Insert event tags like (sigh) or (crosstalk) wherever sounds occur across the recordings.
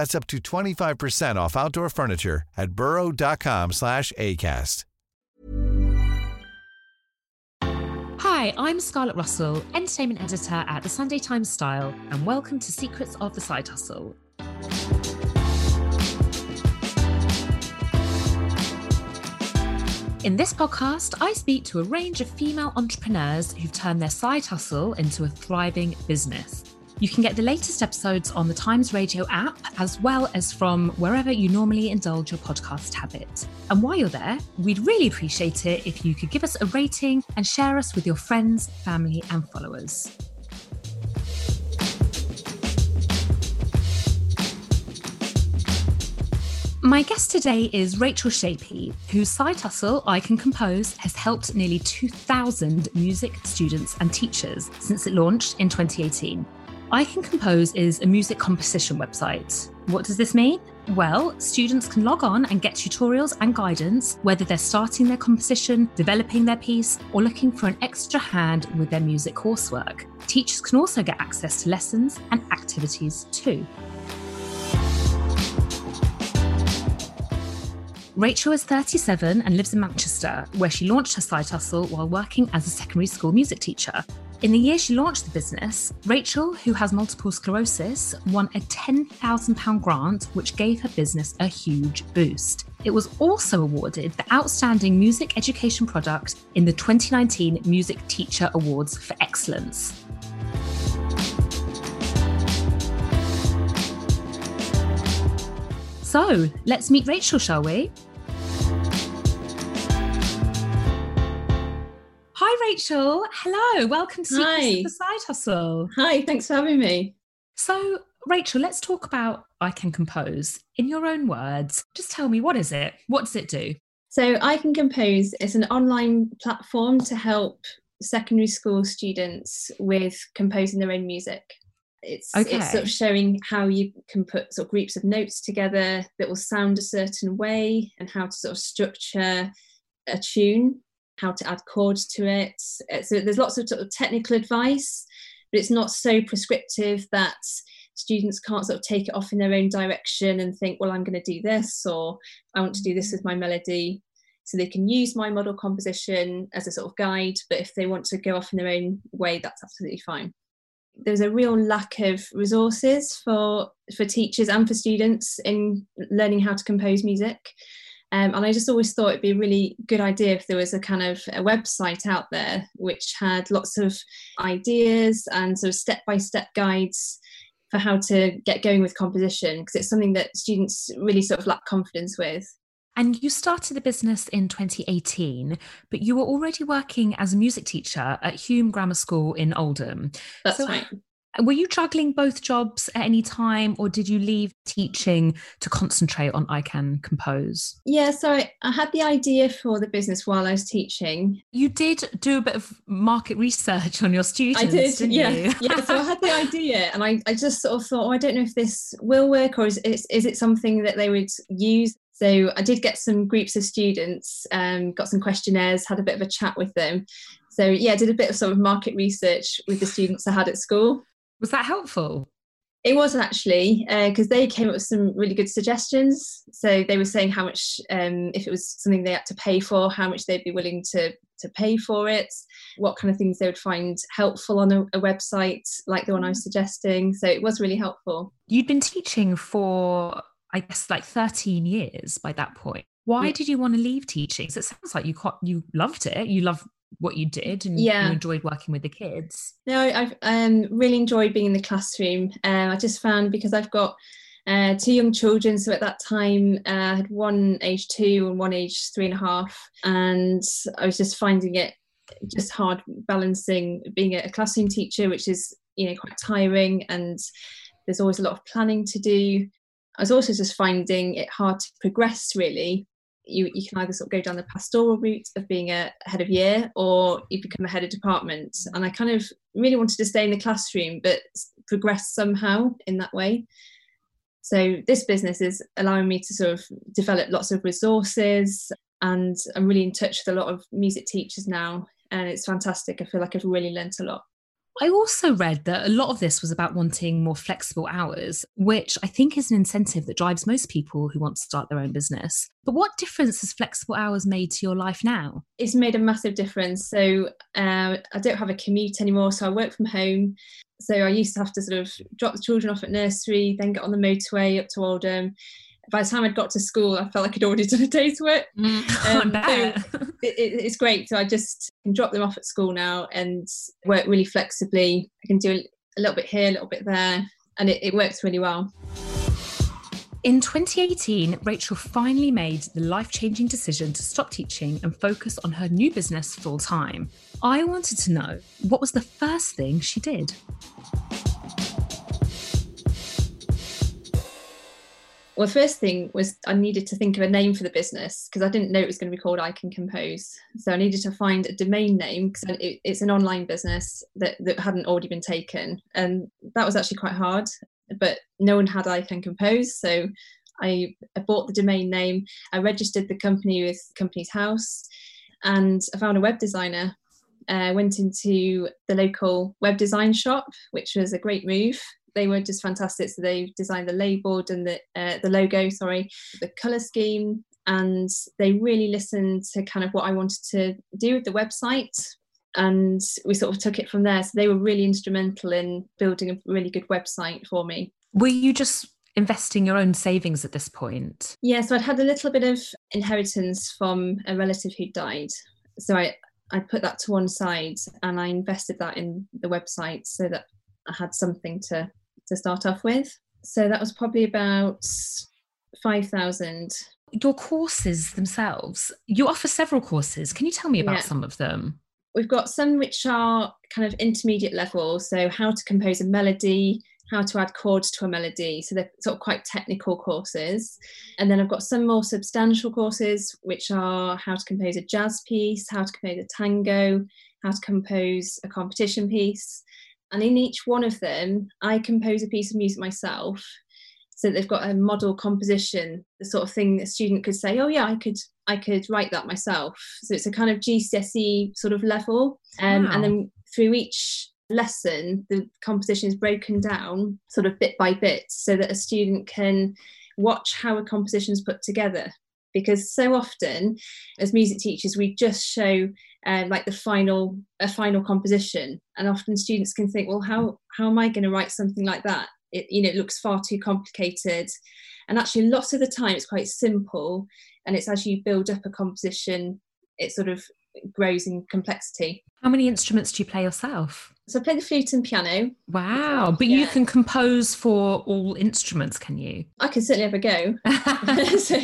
That's up to 25% off outdoor furniture at burrow.com slash ACAST. Hi, I'm Scarlett Russell, entertainment editor at the Sunday Times Style, and welcome to Secrets of the Side Hustle. In this podcast, I speak to a range of female entrepreneurs who've turned their side hustle into a thriving business. You can get the latest episodes on the Times Radio app, as well as from wherever you normally indulge your podcast habit. And while you're there, we'd really appreciate it if you could give us a rating and share us with your friends, family, and followers. My guest today is Rachel Shapey, whose side hustle, I Can Compose, has helped nearly 2,000 music students and teachers since it launched in 2018. I Can Compose is a music composition website. What does this mean? Well, students can log on and get tutorials and guidance, whether they're starting their composition, developing their piece, or looking for an extra hand with their music coursework. Teachers can also get access to lessons and activities too. Rachel is 37 and lives in Manchester, where she launched her side hustle while working as a secondary school music teacher. In the year she launched the business, Rachel, who has multiple sclerosis, won a £10,000 grant, which gave her business a huge boost. It was also awarded the Outstanding Music Education Product in the 2019 Music Teacher Awards for Excellence. So let's meet Rachel, shall we? Hi, Rachel. Hello. Welcome to Secrets of the Side Hustle. Hi, thanks for having me. So, Rachel, let's talk about I Can Compose. In your own words, just tell me what is it? What does it do? So, I Can Compose is an online platform to help secondary school students with composing their own music. It's, Okay. it's sort of showing how you can put sort of groups of notes together that will sound a certain way and how to sort of structure a tune, how to add chords to it. Uh, So there's lots of sort of technical advice, but it's not so prescriptive that students can't sort of take it off in their own direction and think, well, I'm going to do this or I want to do this with my melody. So they can use my model composition as a sort of guide, but if they want to go off in their own way, that's absolutely fine. There's a real lack of resources for for teachers and for students in learning how to compose music. Um, and I just always thought it'd be a really good idea if there was a kind of a website out there which had lots of ideas and sort of step by step guides for how to get going with composition because it's something that students really sort of lack confidence with. And you started the business in 2018, but you were already working as a music teacher at Hulme Grammar School in Oldham. That's So right. Were you juggling both jobs at any time, or did you leave teaching to concentrate on I Can Compose? Yeah, so I, had the idea for the business while I was teaching. You did do a bit of market research on your students. I did, didn't yeah, you? yeah. So I had the (laughs) idea, and I, I just sort of thought, oh, I don't know if this will work, or is is, is it something that they would use? So I did get some groups of students, um, got some questionnaires, had a bit of a chat with them. So yeah, I did a bit of sort of market research with the students I had at school. Was that helpful? It was actually because they came up with some really good suggestions. So they were saying how much, um, if it was something they had to pay for, how much they'd be willing to to pay for it, what kind of things they would find helpful on a, a website like the one I was suggesting. So it was really helpful. You'd been teaching for, I guess, like 13 years by that point. Why Yeah. did you want to leave teaching? So it sounds like you quite, you loved it. You loved what you did and Yeah. you enjoyed working with the kids. No, I've um, really enjoyed being in the classroom. Um, I just found because I've got uh, two young children, so at that time uh, I had one age two and one age three and a half, and I was just finding it just hard balancing being a classroom teacher, which is you know quite tiring, and there's always a lot of planning to do. I was also just finding it hard to progress really you, you can either sort of go down the pastoral route of being a head of year or you become a head of department. And I kind of really wanted to stay in the classroom but progress somehow in that way. So this business is allowing me to sort of develop lots of resources and I'm really in touch with a lot of music teachers now and it's fantastic. I feel like I've really learnt a lot. I also read that a lot of this was about wanting more flexible hours, which I think is an incentive that drives most people who want to start their own business. But what difference has flexible hours made to your life now? it's made a massive difference. So uh, I don't have a commute anymore, so I work from home. So I used to have to sort of drop the children off at nursery, then get on the motorway up to Oldham. By the time I'd got to school, I felt like I'd already (laughs) done a day's work. (laughs) I Um, bet. (laughs) It, it, it's great. So I just can drop them off at school now and work really flexibly. I can do a, a little bit here, a little bit there, and it, it works really well. In 2018, Rachel finally made the life changing decision to stop teaching and focus on her new business full time. I wanted to know what was the first thing she did? Well, the first thing was I needed to think of a name for the business because I didn't know it was going to be called I Can Compose. So I needed to find a domain name because it, it's an online business that, that hadn't already been taken. And that was actually quite hard, but no one had I Can Compose. So I, I bought the domain name, I registered the company with Companies House, and I found a web designer. I went into the local web design shop, which was a great move they were just fantastic. So they designed the label and the uh, the logo, sorry, the color scheme, and they really listened to kind of what I wanted to do with the website. And we sort of took it from there. So they were really instrumental in building a really good website for me. Were you just investing your own savings at this point? Yeah, so I'd had a little bit of inheritance from a relative who died. So I, I put that to one side and I invested that in the website so that I had something to, to start off with. So that was probably about 5,000. Your courses themselves, you offer several courses. Can you tell me about Yeah. some of them? We've got some which are kind of intermediate level. So how to compose a melody, how to add chords to a melody. So they're sort of quite technical courses. And then I've got some more substantial courses, which are how to compose a jazz piece, how to compose a tango, how to compose a competition piece. And in each one of them, I compose a piece of music myself. So they've got a model composition, the sort of thing that a student could say, "Oh yeah, I could, I could write that myself." So it's a kind of GCSE sort of level, um, Wow. and then through each lesson, the composition is broken down sort of bit by bit, so that a student can watch how a composition is put together. Because so often, as music teachers, we just show uh, like the final a final composition, and often students can think, well, how how am I going to write something like that? It you know it looks far too complicated, and actually, lots of the time it's quite simple, and it's as you build up a composition, it sort of grows in complexity. How many instruments do you play yourself? So I play the flute and piano. Wow. But you can compose for all instruments, can you? I can certainly have a go. (laughs) (laughs) so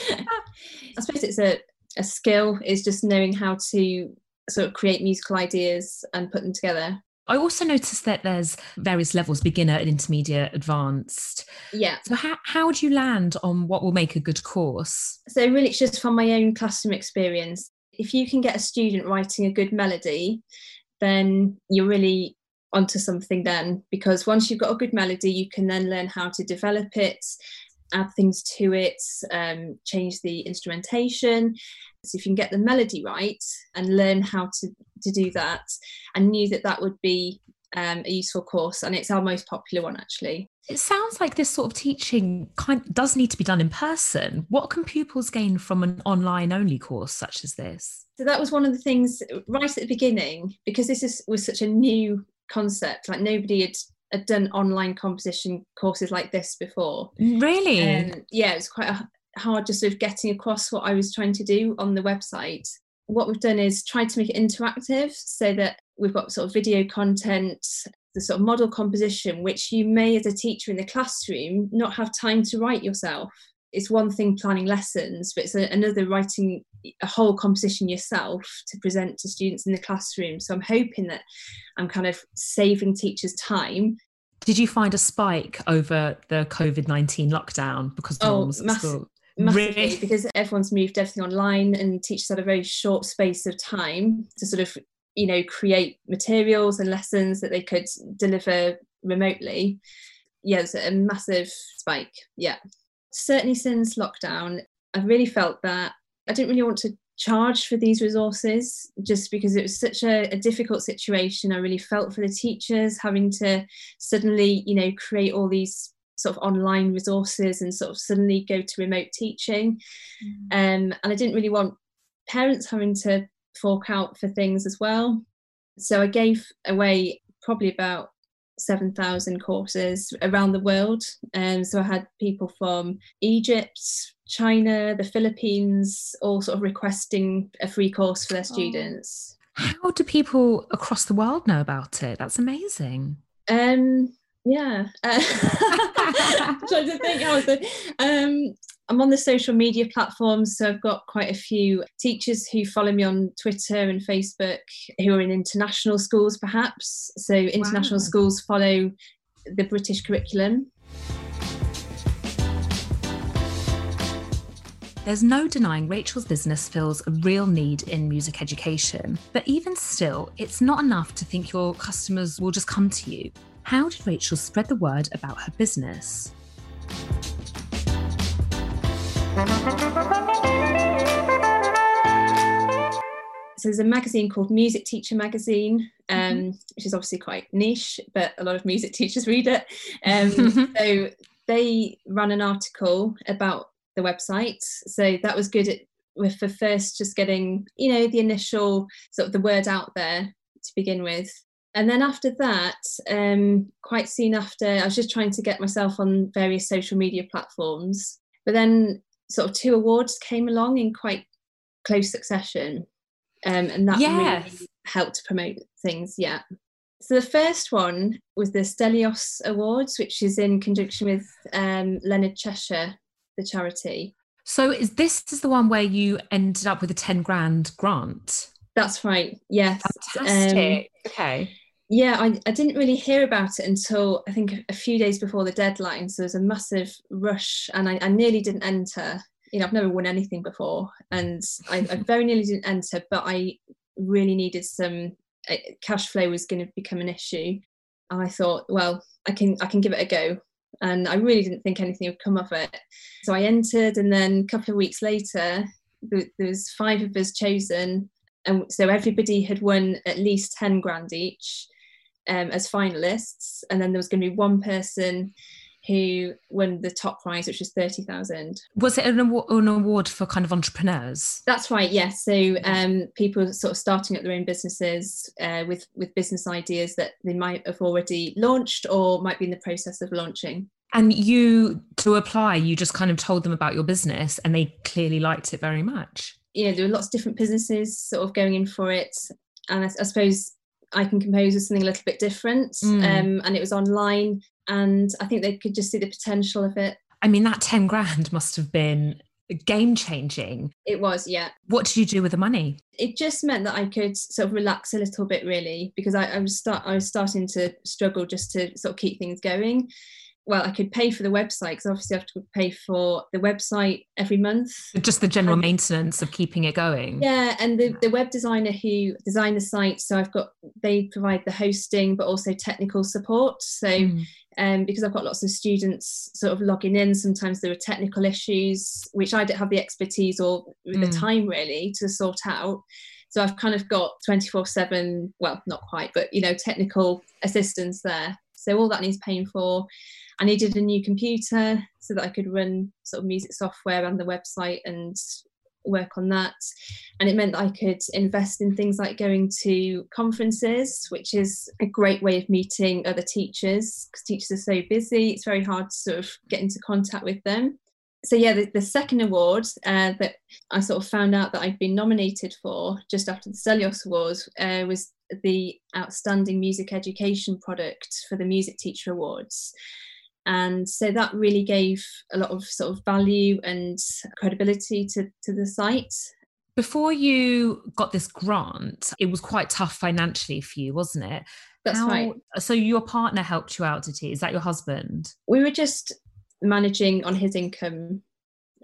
I suppose it's a, a skill is just knowing how to sort of create musical ideas and put them together. I also noticed that there's various levels beginner, intermediate, advanced. Yeah. So, how, how do you land on what will make a good course? So really it's just from my own classroom experience. If you can get a student writing a good melody, then you're really onto something then because once you've got a good melody, you can then learn how to develop it, add things to it, um, change the instrumentation. So if you can get the melody right and learn how to, to do that, I knew that that would be um, a useful course, and it's our most popular one actually. It sounds like this sort of teaching kind does need to be done in person. What can pupils gain from an online only course such as this? So that was one of the things right at the beginning, because this is, was such a new concept. Like nobody had, had done online composition courses like this before. Really? Um, yeah, it was quite a, hard just sort of getting across what I was trying to do on the website. What we've done is tried to make it interactive so that we've got sort of video content, the sort of model composition, which you may, as a teacher in the classroom, not have time to write yourself. It's one thing planning lessons, but it's a, another writing a whole composition yourself to present to students in the classroom. So I'm hoping that I'm kind of saving teachers time did you find a spike over the COVID 19 lockdown because the oh, massive, massively really? because everyone's moved everything online and teachers had a very short space of time to sort of you know create materials and lessons that they could deliver remotely. Yeah it's a massive spike. Yeah. Certainly since lockdown i've really felt that i didn't really want to charge for these resources just because it was such a, a, difficult situation. I really felt for the teachers having to suddenly you know create all these sort of online resources and sort of suddenly go to remote teaching. Mm. um, and i didn't really want parents having to fork out for things as well so i gave away probably about 7,000 courses around the world. And um, so I had people from Egypt, China, the Philippines, all sort of requesting a free course for their oh. students. How do people across the world know about it? That's amazing. Um, yeah. (laughs) Uh, trying to think how um, I'm on the social media platforms, so I've got quite a few teachers who follow me on Twitter and Facebook who are in international schools, perhaps. So, international wow. schools follow the British curriculum. There's no denying Rachel's business fills a real need in music education. But even still, it's not enough to think your customers will just come to you. How did Rachel spread the word about her business? So there's a magazine called Music Teacher Magazine, um, mm-hmm. which is obviously quite niche, but a lot of music (laughs) teachers read it. Um, (laughs) so they ran an article about the website. So that was good at, with for first just getting, you know, the initial sort of the word out there to begin with. And then after that, um, quite soon after, I was just trying to get myself on various social media platforms. But then sort of two awards came along in quite close succession. Um, and that yes. really helped promote things. Yeah. So the first one was the Stelios Awards, which is in conjunction with um, Leonard Cheshire, the charity. So is this is the one where you ended up with a 10 grand grant? That's right. Yes. Fantastic. Um, okay yeah, I, I didn't really hear about it until I think a few days before the deadline. So there was a massive rush, and I, I nearly didn't enter. You know, I've never won anything before, and I, I (laughs) very nearly didn't enter, but I really needed some uh, cash flow was going to become an issue. And I thought, well, I can I can give it a go. And I really didn't think anything would come of it. So I entered, and then a couple of weeks later, there, there was five of us chosen, and so everybody had won at least ten grand each um, as finalists, and then there was going to be one person who won the top prize, which was thirty thousand. Was it an award, an award, for kind of entrepreneurs? That's right. Yes. So um, people sort of starting up their own businesses uh, with with business ideas that they might have already launched or might be in the process of launching. And you, to apply, you just kind of told them about your business, and they clearly liked it very much. You know, there were lots of different businesses sort of going in for it, and I, I suppose I can compose with something a little bit different. Mm. Um, and it was online, and I think they could just see the potential of it. I mean, that 10 grand must have been game changing. It was, yeah. What did you do with the money? It just meant that I could sort of relax a little bit, really, because I, I was start I was starting to struggle just to sort of keep things going well, I could pay for the website because obviously I have to pay for the website every month. Just the general and, maintenance of keeping it going. Yeah, and the, the web designer who designed the site, so I've got they provide the hosting but also technical support. So mm. um, because I've got lots of students sort of logging in, sometimes there are technical issues which I don't have the expertise or mm. the time really to sort out. So I've kind of got 24 7, well, not quite, but you know, technical assistance there. So all that needs paying for. I needed a new computer so that I could run sort of music software and the website and work on that. And it meant that I could invest in things like going to conferences, which is a great way of meeting other teachers because teachers are so busy. It's very hard to sort of get into contact with them. so yeah, the, the second award uh, that I sort of found out that I'd been nominated for just after the Stelios Awards uh, was the Outstanding Music Education Product for the Music Teacher Awards. And so that really gave a lot of sort of value and credibility to, to the site. Before you got this grant, it was quite tough financially for you, wasn't it? That's How, right. So your partner helped you out, did he? Is that your husband? We were just managing on his income,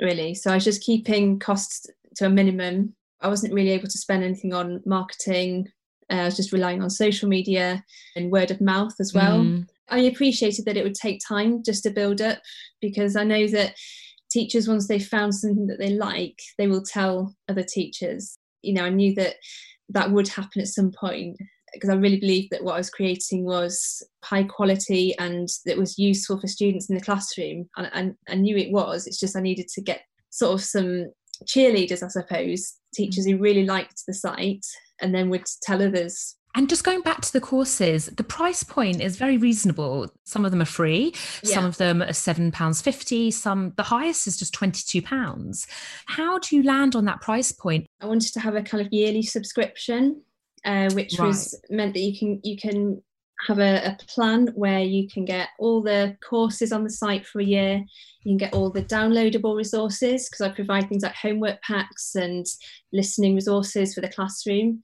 really. So I was just keeping costs to a minimum. I wasn't really able to spend anything on marketing. Uh, I was just relying on social media and word of mouth as well. Mm. I appreciated that it would take time just to build up because I know that teachers, once they've found something that they like, they will tell other teachers. You know, I knew that that would happen at some point because I really believed that what I was creating was high quality and that was useful for students in the classroom. And, and I knew it was. It's just I needed to get sort of some cheerleaders, I suppose, teachers who really liked the site and then would tell others And just going back to the courses, the price point is very reasonable. Some of them are free, some of them are £7.50, some the highest is just £22. How do you land on that price point? I wanted to have a kind of yearly subscription, uh, which was meant that you can you can have a, a plan where you can get all the courses on the site for a year. You can get all the downloadable resources because I provide things like homework packs and listening resources for the classroom.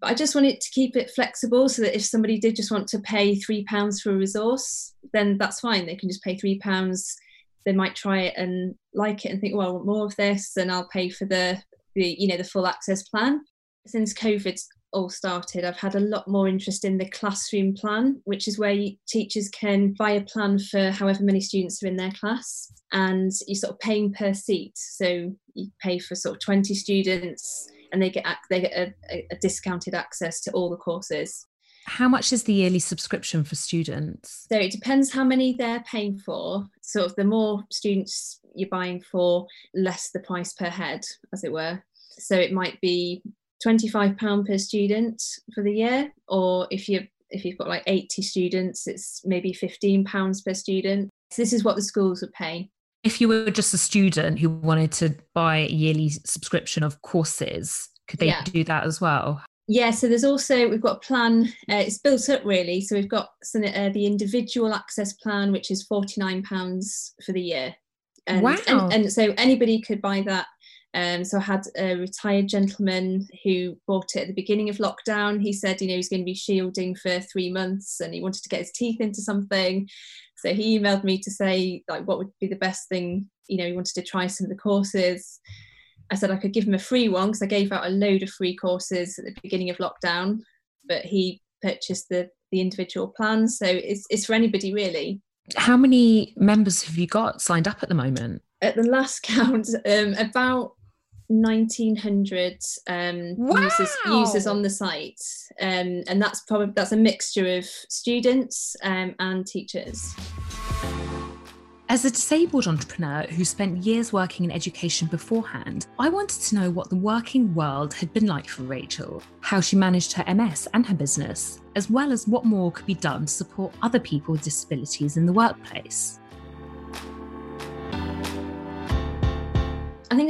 But I just wanted to keep it flexible so that if somebody did just want to pay three pounds for a resource, then that's fine. They can just pay three pounds. They might try it and like it and think, well, I want more of this, and I'll pay for the the you know the full access plan. Since COVID all started, I've had a lot more interest in the classroom plan, which is where you, teachers can buy a plan for however many students are in their class, and you're sort of paying per seat. So you pay for sort of 20 students, and they get they get a, a, a discounted access to all the courses. How much is the yearly subscription for students? So it depends how many they're paying for. Sort of the more students you're buying for, less the price per head, as it were. So it might be £25 per student for the year, or if you if you've got like 80 students, it's maybe £15 per student. So this is what the schools would pay. If you were just a student who wanted to buy a yearly subscription of courses, could they Yeah. do that as well? Yeah, so there's also we've got a plan. Uh, it's built up really. So we've got some, uh, the individual access plan, which is forty nine pounds for the year. And, Wow. And, and so anybody could buy that. Um, so I had a retired gentleman who bought it at the beginning of lockdown. He said, you know, he's going to be shielding for three months, and he wanted to get his teeth into something. So he emailed me to say like what would be the best thing. You know, he wanted to try some of the courses. I said I could give him a free one because I gave out a load of free courses at the beginning of lockdown, but he purchased the the individual plan. So it's it's for anybody really. How many members have you got signed up at the moment? At the last (laughs) count, um, about 1900 um, users users on the site, um, and that's probably that's a mixture of students um, and teachers. As a disabled entrepreneur who spent years working in education beforehand, I wanted to know what the working world had been like for Rachel, how she managed her MS and her business, as well as what more could be done to support other people with disabilities in the workplace.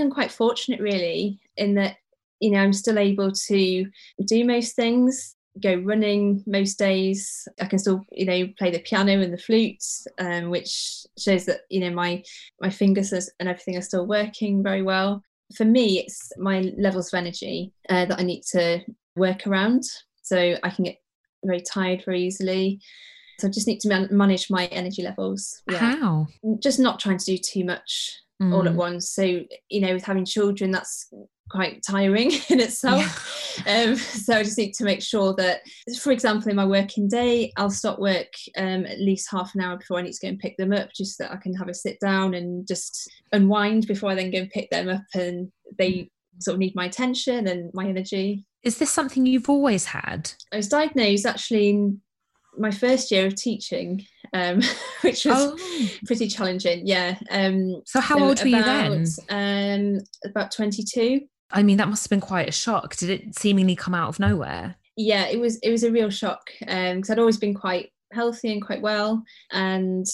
I'm quite fortunate, really, in that you know I'm still able to do most things, go running most days. I can still you know play the piano and the flute, um, which shows that you know my my fingers and everything are still working very well. For me, it's my levels of energy uh, that I need to work around, so I can get very tired very easily. So I just need to man- manage my energy levels. Yeah. How? Just not trying to do too much all at Mm. once. So, you know, with having children, that's quite tiring (laughs) in itself. (laughs) Um, so I just need to make sure that, for example, in my working day, I'll stop work um, at least half an hour before I need to go and pick them up, just so that I can have a sit down and just unwind before I then go and pick them up. And they sort of need my attention and my energy. Is this something you've always had? I was diagnosed actually in my first year of teaching, um, (laughs) which was Oh. pretty challenging. Yeah. Um, So how old were you then? Um, about 22. I mean, that must have been quite a shock. Did it seemingly come out of nowhere? Yeah, it was it was a real shock because I'd always been quite healthy and quite well, and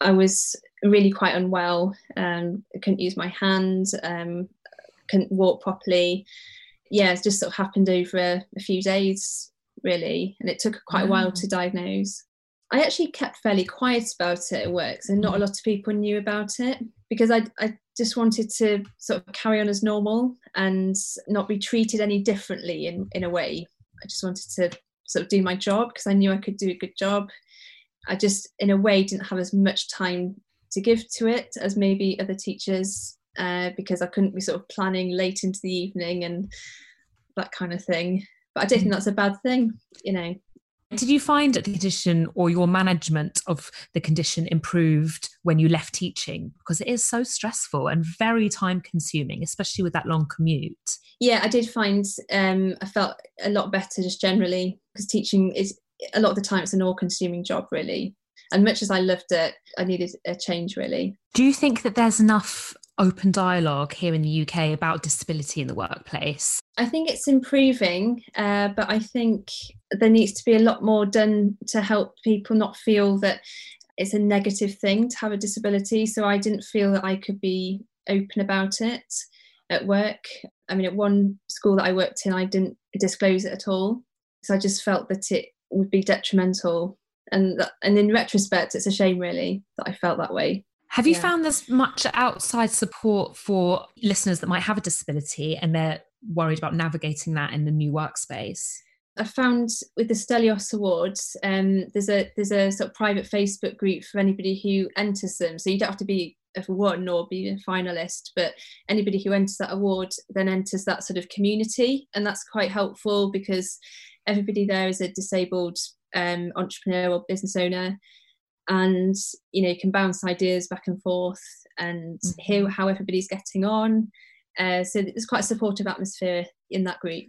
I was really quite unwell. Um, I couldn't use my hand, um, couldn't walk properly. Yeah, it just sort of happened over a, a few days, really, and it took quite a while to diagnose. I actually kept fairly quiet about it at work, so not a lot of people knew about it because I, I just wanted to sort of carry on as normal and not be treated any differently in, in a way. I just wanted to sort of do my job because I knew I could do a good job. I just, in a way, didn't have as much time to give to it as maybe other teachers uh, because I couldn't be sort of planning late into the evening and that kind of thing. But I don't think that's a bad thing, you know. Did you find that the condition or your management of the condition improved when you left teaching? Because it is so stressful and very time consuming, especially with that long commute. Yeah, I did find um, I felt a lot better just generally because teaching is a lot of the time it's an all consuming job, really. And much as I loved it, I needed a change really. Do you think that there's enough open dialogue here in the UK about disability in the workplace? I think it's improving, uh, but I think there needs to be a lot more done to help people not feel that it's a negative thing to have a disability. So I didn't feel that I could be open about it at work. I mean, at one school that I worked in, I didn't disclose it at all. So I just felt that it would be detrimental. And, and in retrospect, it's a shame really that I felt that way. Have you yeah. found there's much outside support for listeners that might have a disability and they're worried about navigating that in the new workspace? I found with the Stelios Awards, um, there's a there's a sort of private Facebook group for anybody who enters them. So you don't have to be a one or be a finalist, but anybody who enters that award then enters that sort of community, and that's quite helpful because everybody there is a disabled um, entrepreneur or business owner, and you know you can bounce ideas back and forth and mm-hmm. hear how everybody's getting on uh, so there's quite a supportive atmosphere in that group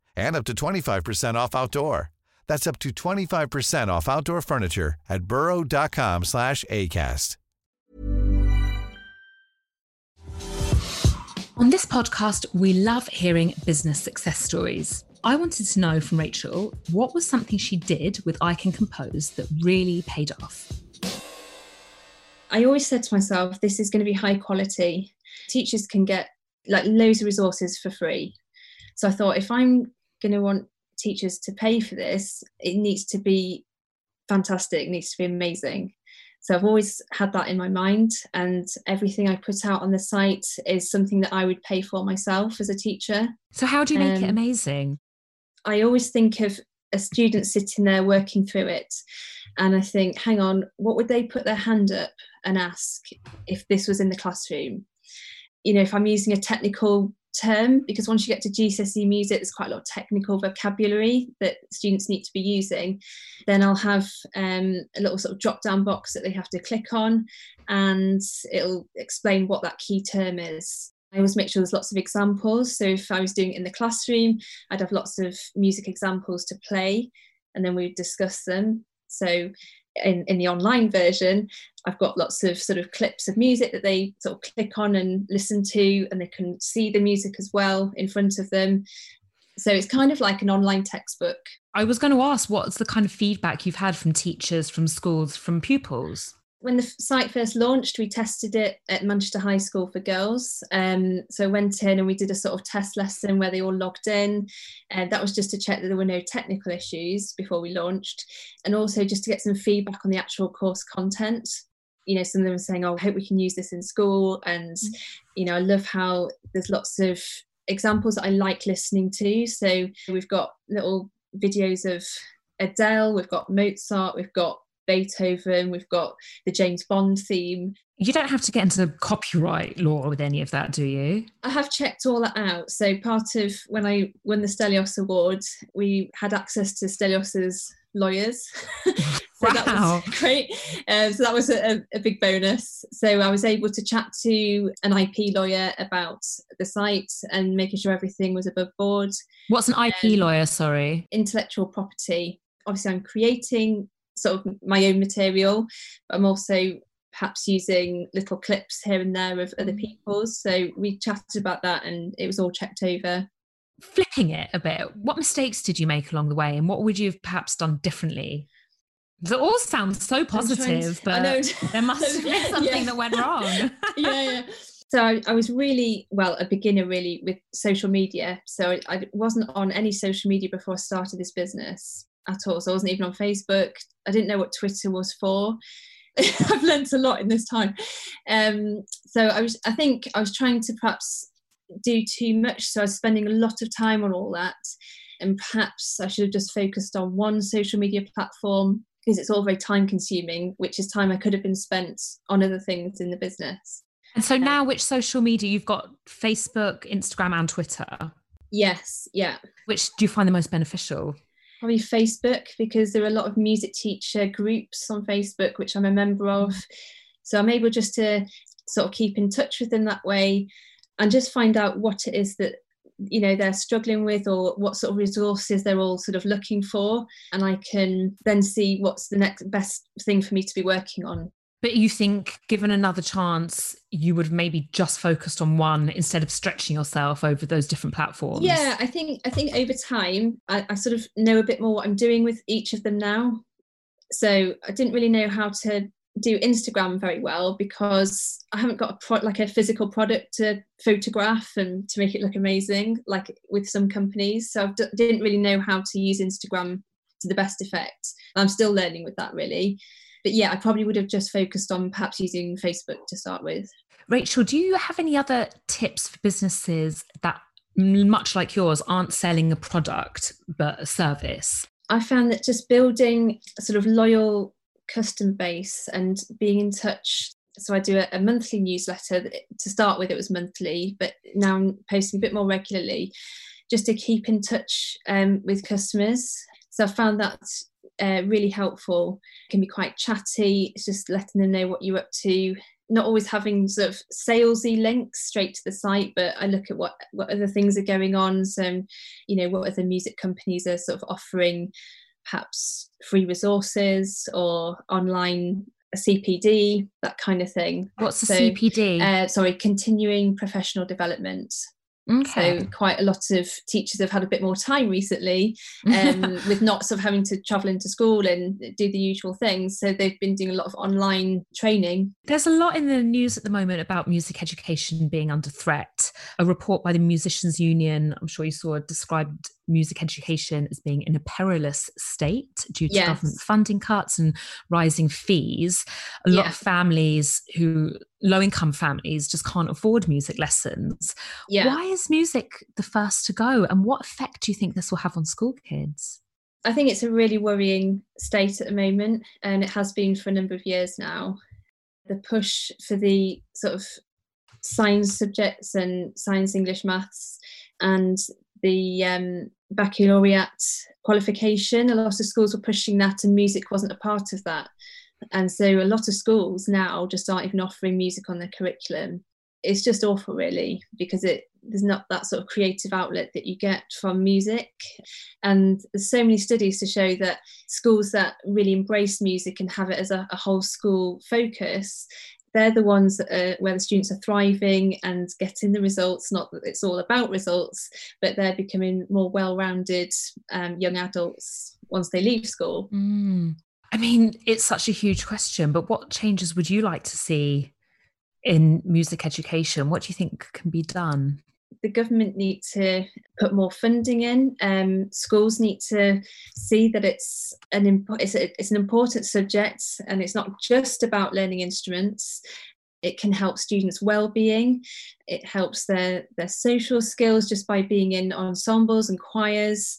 and up to 25% off outdoor. That's up to 25% off outdoor furniture at burrow.com/acast. On this podcast, we love hearing business success stories. I wanted to know from Rachel what was something she did with I Can Compose that really paid off. I always said to myself, this is going to be high quality. Teachers can get like loads of resources for free. So I thought if I'm going to want teachers to pay for this, it needs to be fantastic, needs to be amazing. So I've always had that in my mind, and everything I put out on the site is something that I would pay for myself as a teacher. So, how do you make um, it amazing? I always think of a student sitting there working through it, and I think, hang on, what would they put their hand up and ask if this was in the classroom? You know, if I'm using a technical term because once you get to GCSE music, there's quite a lot of technical vocabulary that students need to be using. Then I'll have um, a little sort of drop down box that they have to click on and it'll explain what that key term is. I always make sure there's lots of examples. So if I was doing it in the classroom, I'd have lots of music examples to play and then we'd discuss them. So in, in the online version, I've got lots of sort of clips of music that they sort of click on and listen to, and they can see the music as well in front of them. So it's kind of like an online textbook. I was going to ask what's the kind of feedback you've had from teachers, from schools, from pupils? When the site first launched, we tested it at Manchester High School for girls. Um, so I went in and we did a sort of test lesson where they all logged in. And that was just to check that there were no technical issues before we launched. And also just to get some feedback on the actual course content. You know, some of them were saying, oh, I hope we can use this in school. And, mm. you know, I love how there's lots of examples that I like listening to. So we've got little videos of Adele, we've got Mozart, we've got Beethoven, we've got the James Bond theme. You don't have to get into copyright law with any of that, do you? I have checked all that out. So part of when I won the Stelios Award, we had access to Stelios's lawyers. (laughs) so wow. that was great. Um, so that was a, a, big bonus. So I was able to chat to an IP lawyer about the site and making sure everything was above board. What's an IP um, lawyer? Sorry. Intellectual property. Obviously, I'm creating sort of my own material, but I'm also perhaps using little clips here and there of other mm. people's. So we chatted about that and it was all checked over. Flipping it a bit, what mistakes did you make along the way and what would you have perhaps done differently? It all sounds so positive, to, but there must have been (laughs) something yeah. that went wrong. (laughs) yeah, yeah. So I, I, was really, well, a beginner really with social media. So I, I wasn't on any social media before I started this business at all. So I wasn't even on Facebook. I didn't know what Twitter was for. (laughs) I've learnt a lot in this time. Um, so I was, I think I was trying to perhaps do too much. So I was spending a lot of time on all that. And perhaps I should have just focused on one social media platform because it's all very time consuming, which is time I could have been spent on other things in the business. And so now, which social media you've got Facebook, Instagram, and Twitter? Yes, yeah. Which do you find the most beneficial? Probably Facebook because there are a lot of music teacher groups on Facebook, which I'm a member of. Mm. So I'm able just to sort of keep in touch with them that way and just find out what it is that you know they're struggling with or what sort of resources they're all sort of looking for and i can then see what's the next best thing for me to be working on but you think, given another chance, you would maybe just focused on one instead of stretching yourself over those different platforms? Yeah, I think I think over time, I, I sort of know a bit more what I'm doing with each of them now. So I didn't really know how to do Instagram very well because I haven't got a pro- like a physical product to photograph and to make it look amazing, like with some companies. So I d- didn't really know how to use Instagram to the best effect. I'm still learning with that really but yeah, I probably would have just focused on perhaps using Facebook to start with. Rachel, do you have any other tips for businesses that, much like yours, aren't selling a product but a service? I found that just building a sort of loyal customer base and being in touch. So I do a, a monthly newsletter. To start with, it was monthly, but now I'm posting a bit more regularly just to keep in touch um, with customers. So I found that uh, really helpful. It can be quite chatty. It's just letting them know what you're up to. Not always having sort of salesy links straight to the site, but I look at what what other things are going on. So, you know, what other music companies are sort of offering, perhaps free resources or online CPD, that kind of thing. What's the so, CPD? Uh, sorry, continuing professional development. Okay. So quite a lot of teachers have had a bit more time recently um, (laughs) with not sort of having to travel into school and do the usual things. So they've been doing a lot of online training. There's a lot in the news at the moment about music education being under threat. A report by the Musicians Union, I'm sure you saw, described music education as being in a perilous state due to yes. government funding cuts and rising fees. A lot of families who, low income families, just can't afford music lessons. Yeah. Why is music the first to go? And what effect do you think this will have on school kids? I think it's a really worrying state at the moment, and it has been for a number of years now. The push for the sort of science subjects and science, English, maths, and the um, baccalaureate qualification. A lot of schools were pushing that, and music wasn't a part of that. And so a lot of schools now just aren't even offering music on their curriculum. It's just awful, really, because it there's not that sort of creative outlet that you get from music. And there's so many studies to show that schools that really embrace music and have it as a, a whole school focus, they're the ones are, where the students are thriving and getting the results. Not that it's all about results, but they're becoming more well-rounded um, young adults once they leave school. Mm. I mean, it's such a huge question, but what changes would you like to see in music education? What do you think can be done? The government need to put more funding in. Um, schools need to see that it's an it's, a, it's an important subject, and it's not just about learning instruments. It can help students' well-being. It helps their their social skills just by being in ensembles and choirs.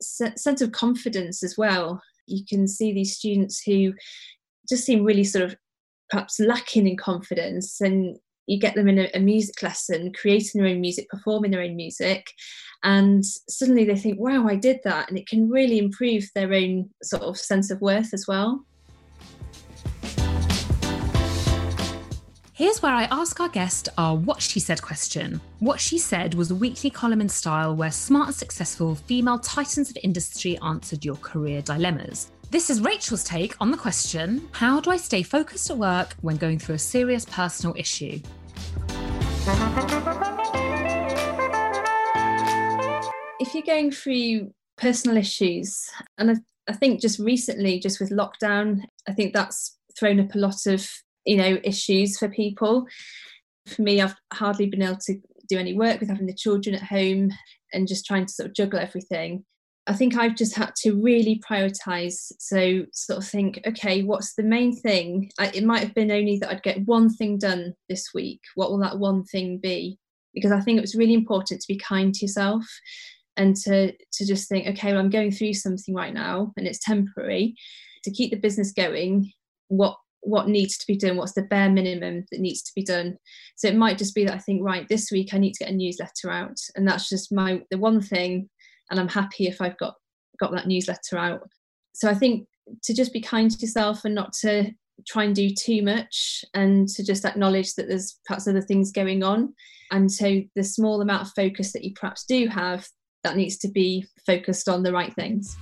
S- sense of confidence as well. You can see these students who just seem really sort of perhaps lacking in confidence and you get them in a, a, music lesson creating their own music performing their own music and suddenly they think wow i did that and it can really improve their own sort of sense of worth as well Here's where I ask our guest our What She Said question. What She Said was a weekly column in style where smart successful female titans of industry answered your career dilemmas. This is Rachel's take on the question How do I stay focused at work when going through a serious personal issue? If you're going through personal issues, and I, I think just recently, just with lockdown, I think that's thrown up a lot of you know issues for people. For me, I've hardly been able to do any work with having the children at home and just trying to sort of juggle everything. I think I've just had to really prioritize. So, sort of think, okay, what's the main thing? I, it might have been only that I'd get one thing done this week. What will that one thing be? Because I think it was really important to be kind to yourself and to to just think, okay, well, I'm going through something right now, and it's temporary. To keep the business going, what what needs to be done? What's the bare minimum that needs to be done? So it might just be that I think, right, this week I need to get a newsletter out, and that's just my the one thing and I'm happy if I've got got that newsletter out. So I think to just be kind to yourself and not to try and do too much and to just acknowledge that there's perhaps other things going on and so the small amount of focus that you perhaps do have that needs to be focused on the right things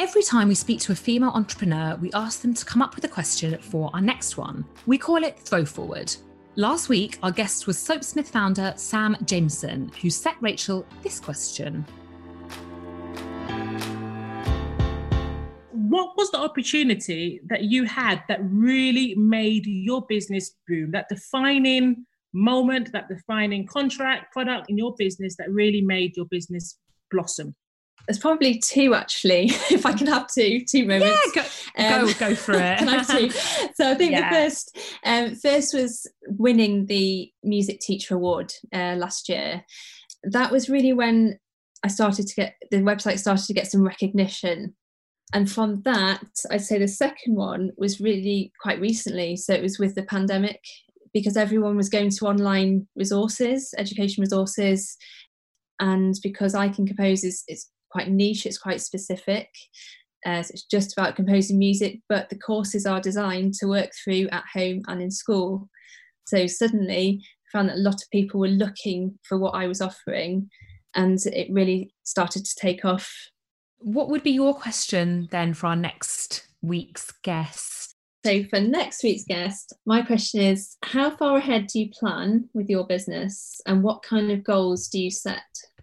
Every time we speak to a female entrepreneur, we ask them to come up with a question for our next one. We call it Throw Forward. Last week, our guest was Soapsmith founder Sam Jameson, who set Rachel this question. What was the opportunity that you had that really made your business boom? That defining moment, that defining contract, product in your business that really made your business blossom? There's probably two actually (laughs) if i can have two two moments. yeah go, um, go, go for it. (laughs) Can I have two? (laughs) so i think yeah. the first um, first was winning the music teacher award uh, last year. That was really when i started to get the website started to get some recognition. And from that i'd say the second one was really quite recently. So it was with the pandemic because everyone was going to online resources education resources and because I Can Compose is, is quite niche, it's quite specific. Uh, so it's just about composing music, but the courses are designed to work through at home and in school. So suddenly I found that a lot of people were looking for what I was offering, and it really started to take off. What would be your question then for our next week's guest? So, for next week's guest, my question is How far ahead do you plan with your business and what kind of goals do you set?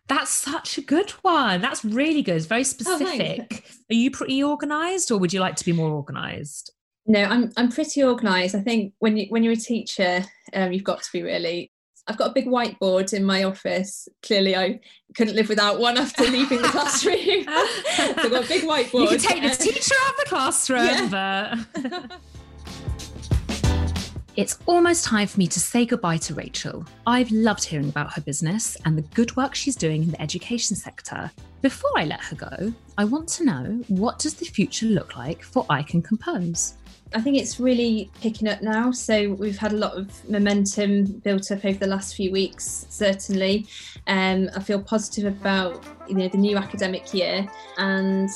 That's such a good one. That's really good. It's very oh, specific. Oh, Are you pretty organized or would you like to be more organized? No, I'm I'm pretty organized. I think when you when you're a teacher, um, you've got to be really. I've got a big whiteboard in my office. Clearly, I couldn't live without one after leaving the classroom. (laughs) so I've got a big (laughs) whiteboard. You can take the (laughs) teacher out of the classroom, yeah. but It's almost time for me to say goodbye to Rachel. I've loved hearing about her business and the good work she's doing in the education sector. Before I let her go, I want to know what does the future look like for I Can Compose? I think it's really picking up now. So we've had a lot of momentum built up over the last few weeks, certainly. Um, I feel positive about you know the new academic year, and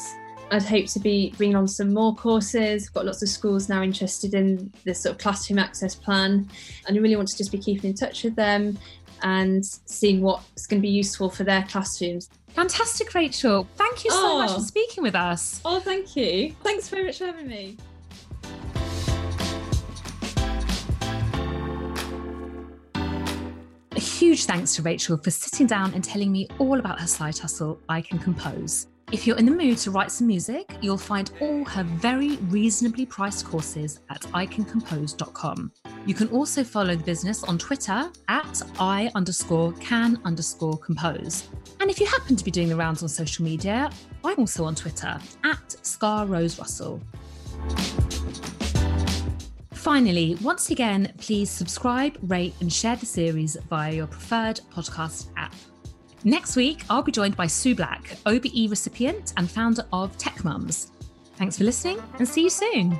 I'd hope to be bringing on some more courses. I've got lots of schools now interested in this sort of classroom access plan, and I really want to just be keeping in touch with them, and seeing what's going to be useful for their classrooms. Fantastic, Rachel. Thank you so oh. much for oh. speaking with us. Oh, thank you. Thanks very much for having me. A huge thanks to Rachel for sitting down and telling me all about her side hustle, I Can Compose. If you're in the mood to write some music, you'll find all her very reasonably priced courses at icancompose.com. You can also follow the business on Twitter at i underscore can underscore compose. And if you happen to be doing the rounds on social media, I'm also on Twitter at Scar Rose Russell. Finally, once again, please subscribe, rate, and share the series via your preferred podcast app. Next week, I'll be joined by Sue Black, OBE recipient and founder of Tech Mums. Thanks for listening and see you soon.